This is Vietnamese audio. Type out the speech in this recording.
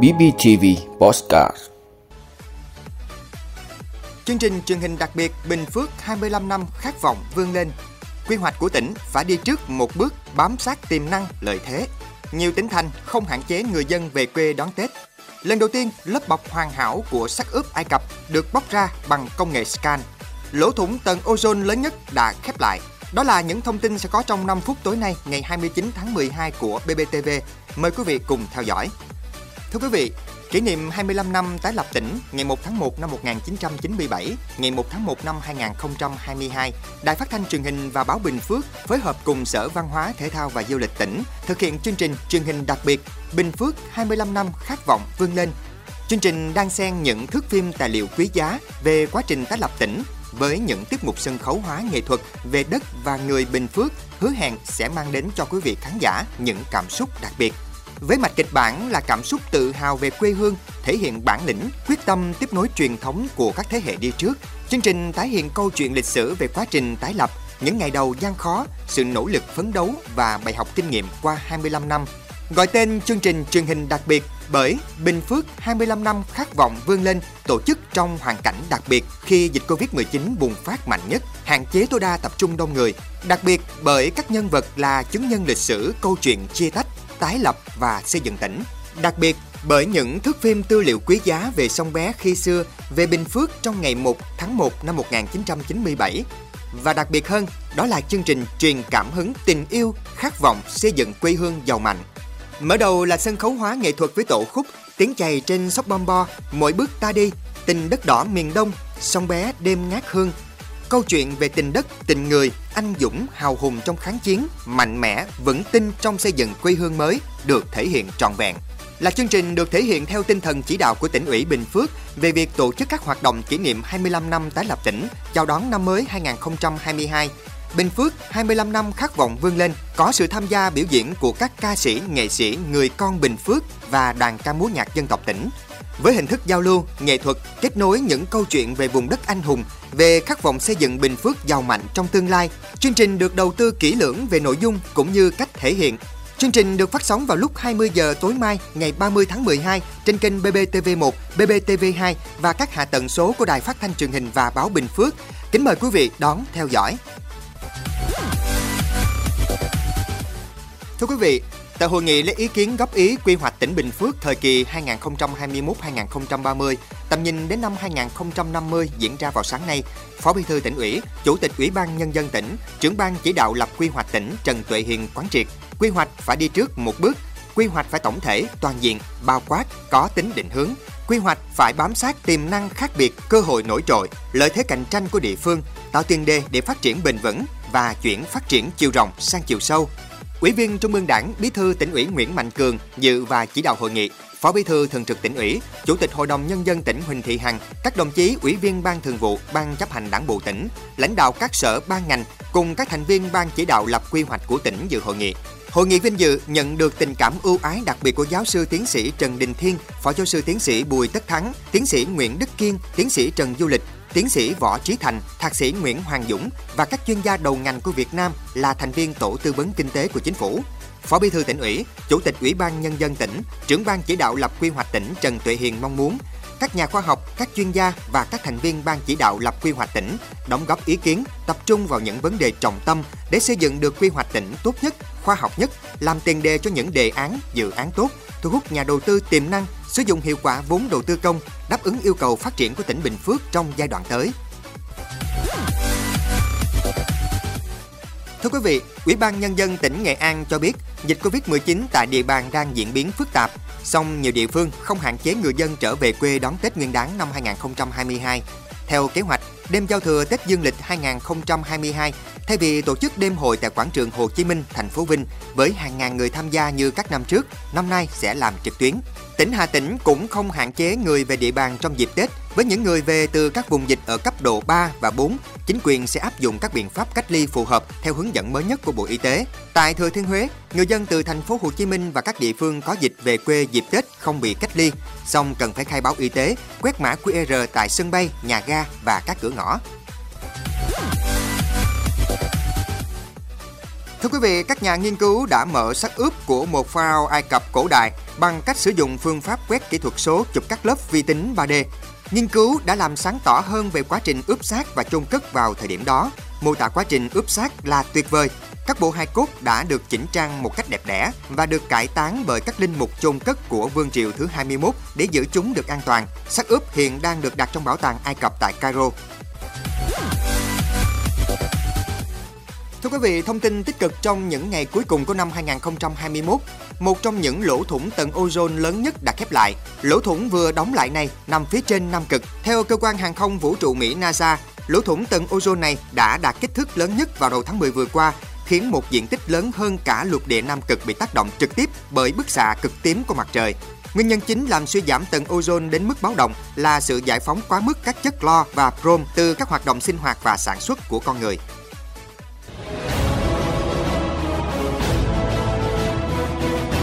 BBTV Postcard Chương trình truyền hình đặc biệt Bình Phước 25 năm khát vọng vươn lên. Quy hoạch của tỉnh phải đi trước một bước bám sát tiềm năng, lợi thế. Nhiều tỉnh thành không hạn chế người dân về quê đón Tết. Lần đầu tiên, lớp bọc hoàn hảo của sắc ướp Ai Cập được bóc ra bằng công nghệ scan. Lỗ thủng tầng ozone lớn nhất đã khép lại. Đó là những thông tin sẽ có trong 5 phút tối nay ngày 29 tháng 12 của BBTV. Mời quý vị cùng theo dõi. Thưa quý vị, kỷ niệm 25 năm tái lập tỉnh ngày 1 tháng 1 năm 1997, ngày 1 tháng 1 năm 2022, Đài Phát thanh Truyền hình và Báo Bình Phước phối hợp cùng Sở Văn hóa, Thể thao và Du lịch tỉnh thực hiện chương trình truyền hình đặc biệt Bình Phước 25 năm khát vọng vươn lên. Chương trình đang xen những thước phim tài liệu quý giá về quá trình tái lập tỉnh với những tiết mục sân khấu hóa nghệ thuật về đất và người Bình Phước hứa hẹn sẽ mang đến cho quý vị khán giả những cảm xúc đặc biệt. Với mạch kịch bản là cảm xúc tự hào về quê hương, thể hiện bản lĩnh, quyết tâm tiếp nối truyền thống của các thế hệ đi trước. Chương trình tái hiện câu chuyện lịch sử về quá trình tái lập, những ngày đầu gian khó, sự nỗ lực phấn đấu và bài học kinh nghiệm qua 25 năm. Gọi tên chương trình truyền hình đặc biệt bởi Bình Phước 25 năm khát vọng vươn lên tổ chức trong hoàn cảnh đặc biệt khi dịch Covid-19 bùng phát mạnh nhất, hạn chế tối đa tập trung đông người. Đặc biệt bởi các nhân vật là chứng nhân lịch sử câu chuyện chia tách, tái lập và xây dựng tỉnh. Đặc biệt bởi những thước phim tư liệu quý giá về sông bé khi xưa, về Bình Phước trong ngày 1 tháng 1 năm 1997. Và đặc biệt hơn, đó là chương trình truyền cảm hứng tình yêu, khát vọng xây dựng quê hương giàu mạnh. Mở đầu là sân khấu hóa nghệ thuật với tổ khúc Tiếng chày trên sóc bom bo, mỗi bước ta đi, tình đất đỏ miền Đông, sông bé đêm ngát hương. Câu chuyện về tình đất, tình người, anh dũng, hào hùng trong kháng chiến, mạnh mẽ, vững tin trong xây dựng quê hương mới được thể hiện trọn vẹn. Là chương trình được thể hiện theo tinh thần chỉ đạo của tỉnh ủy Bình Phước về việc tổ chức các hoạt động kỷ niệm 25 năm tái lập tỉnh, chào đón năm mới 2022 Bình Phước 25 năm khát vọng vươn lên có sự tham gia biểu diễn của các ca sĩ, nghệ sĩ, người con Bình Phước và đoàn ca múa nhạc dân tộc tỉnh. Với hình thức giao lưu, nghệ thuật kết nối những câu chuyện về vùng đất anh hùng, về khát vọng xây dựng Bình Phước giàu mạnh trong tương lai, chương trình được đầu tư kỹ lưỡng về nội dung cũng như cách thể hiện. Chương trình được phát sóng vào lúc 20 giờ tối mai ngày 30 tháng 12 trên kênh BBTV1, BBTV2 và các hạ tầng số của Đài Phát thanh Truyền hình và Báo Bình Phước. Kính mời quý vị đón theo dõi. Thưa quý vị, tại hội nghị lấy ý kiến góp ý quy hoạch tỉnh Bình Phước thời kỳ 2021-2030, tầm nhìn đến năm 2050 diễn ra vào sáng nay, Phó Bí thư tỉnh ủy, Chủ tịch Ủy ban nhân dân tỉnh, trưởng ban chỉ đạo lập quy hoạch tỉnh Trần Tuệ Hiền quán triệt, quy hoạch phải đi trước một bước, quy hoạch phải tổng thể, toàn diện, bao quát, có tính định hướng. Quy hoạch phải bám sát tiềm năng khác biệt, cơ hội nổi trội, lợi thế cạnh tranh của địa phương, tạo tiền đề để phát triển bền vững và chuyển phát triển chiều rộng sang chiều sâu, Ủy viên Trung ương Đảng, Bí thư tỉnh ủy Nguyễn Mạnh Cường dự và chỉ đạo hội nghị. Phó Bí thư Thường trực tỉnh ủy, Chủ tịch Hội đồng nhân dân tỉnh Huỳnh Thị Hằng, các đồng chí ủy viên ban thường vụ, ban chấp hành Đảng bộ tỉnh, lãnh đạo các sở ban ngành cùng các thành viên ban chỉ đạo lập quy hoạch của tỉnh dự hội nghị. Hội nghị vinh dự nhận được tình cảm ưu ái đặc biệt của giáo sư tiến sĩ Trần Đình Thiên, phó giáo sư tiến sĩ Bùi Tất Thắng, tiến sĩ Nguyễn Đức Kiên, tiến sĩ Trần Du Lịch, tiến sĩ Võ Trí Thành, thạc sĩ Nguyễn Hoàng Dũng và các chuyên gia đầu ngành của Việt Nam là thành viên tổ tư vấn kinh tế của chính phủ. Phó Bí thư tỉnh ủy, Chủ tịch Ủy ban nhân dân tỉnh, trưởng ban chỉ đạo lập quy hoạch tỉnh Trần Tuệ Hiền mong muốn các nhà khoa học, các chuyên gia và các thành viên ban chỉ đạo lập quy hoạch tỉnh đóng góp ý kiến, tập trung vào những vấn đề trọng tâm để xây dựng được quy hoạch tỉnh tốt nhất, khoa học nhất, làm tiền đề cho những đề án, dự án tốt, thu hút nhà đầu tư tiềm năng, sử dụng hiệu quả vốn đầu tư công, đáp ứng yêu cầu phát triển của tỉnh Bình Phước trong giai đoạn tới. Thưa quý vị, Ủy ban Nhân dân tỉnh Nghệ An cho biết dịch Covid-19 tại địa bàn đang diễn biến phức tạp, song nhiều địa phương không hạn chế người dân trở về quê đón Tết Nguyên đán năm 2022. Theo kế hoạch, đêm giao thừa Tết Dương lịch 2022, thay vì tổ chức đêm hội tại quảng trường Hồ Chí Minh, thành phố Vinh với hàng ngàn người tham gia như các năm trước, năm nay sẽ làm trực tuyến. Tỉnh Hà Tĩnh cũng không hạn chế người về địa bàn trong dịp Tết. Với những người về từ các vùng dịch ở cấp độ 3 và 4, chính quyền sẽ áp dụng các biện pháp cách ly phù hợp theo hướng dẫn mới nhất của Bộ Y tế. Tại Thừa Thiên Huế, người dân từ thành phố Hồ Chí Minh và các địa phương có dịch về quê dịp Tết không bị cách ly, song cần phải khai báo y tế, quét mã QR tại sân bay, nhà ga và các cửa ngõ. Thưa quý vị, các nhà nghiên cứu đã mở xác ướp của một pharaoh Ai Cập cổ đại bằng cách sử dụng phương pháp quét kỹ thuật số chụp các lớp vi tính 3D. Nghiên cứu đã làm sáng tỏ hơn về quá trình ướp xác và chôn cất vào thời điểm đó. Mô tả quá trình ướp xác là tuyệt vời. Các bộ hài cốt đã được chỉnh trang một cách đẹp đẽ và được cải táng bởi các linh mục chôn cất của vương triều thứ 21 để giữ chúng được an toàn. Xác ướp hiện đang được đặt trong bảo tàng Ai Cập tại Cairo. Thưa quý vị, thông tin tích cực trong những ngày cuối cùng của năm 2021, một trong những lỗ thủng tầng ozone lớn nhất đã khép lại. Lỗ thủng vừa đóng lại này nằm phía trên Nam Cực. Theo cơ quan hàng không vũ trụ Mỹ NASA, lỗ thủng tầng ozone này đã đạt kích thước lớn nhất vào đầu tháng 10 vừa qua, khiến một diện tích lớn hơn cả lục địa Nam Cực bị tác động trực tiếp bởi bức xạ cực tím của mặt trời. Nguyên nhân chính làm suy giảm tầng ozone đến mức báo động là sự giải phóng quá mức các chất clo và brom từ các hoạt động sinh hoạt và sản xuất của con người.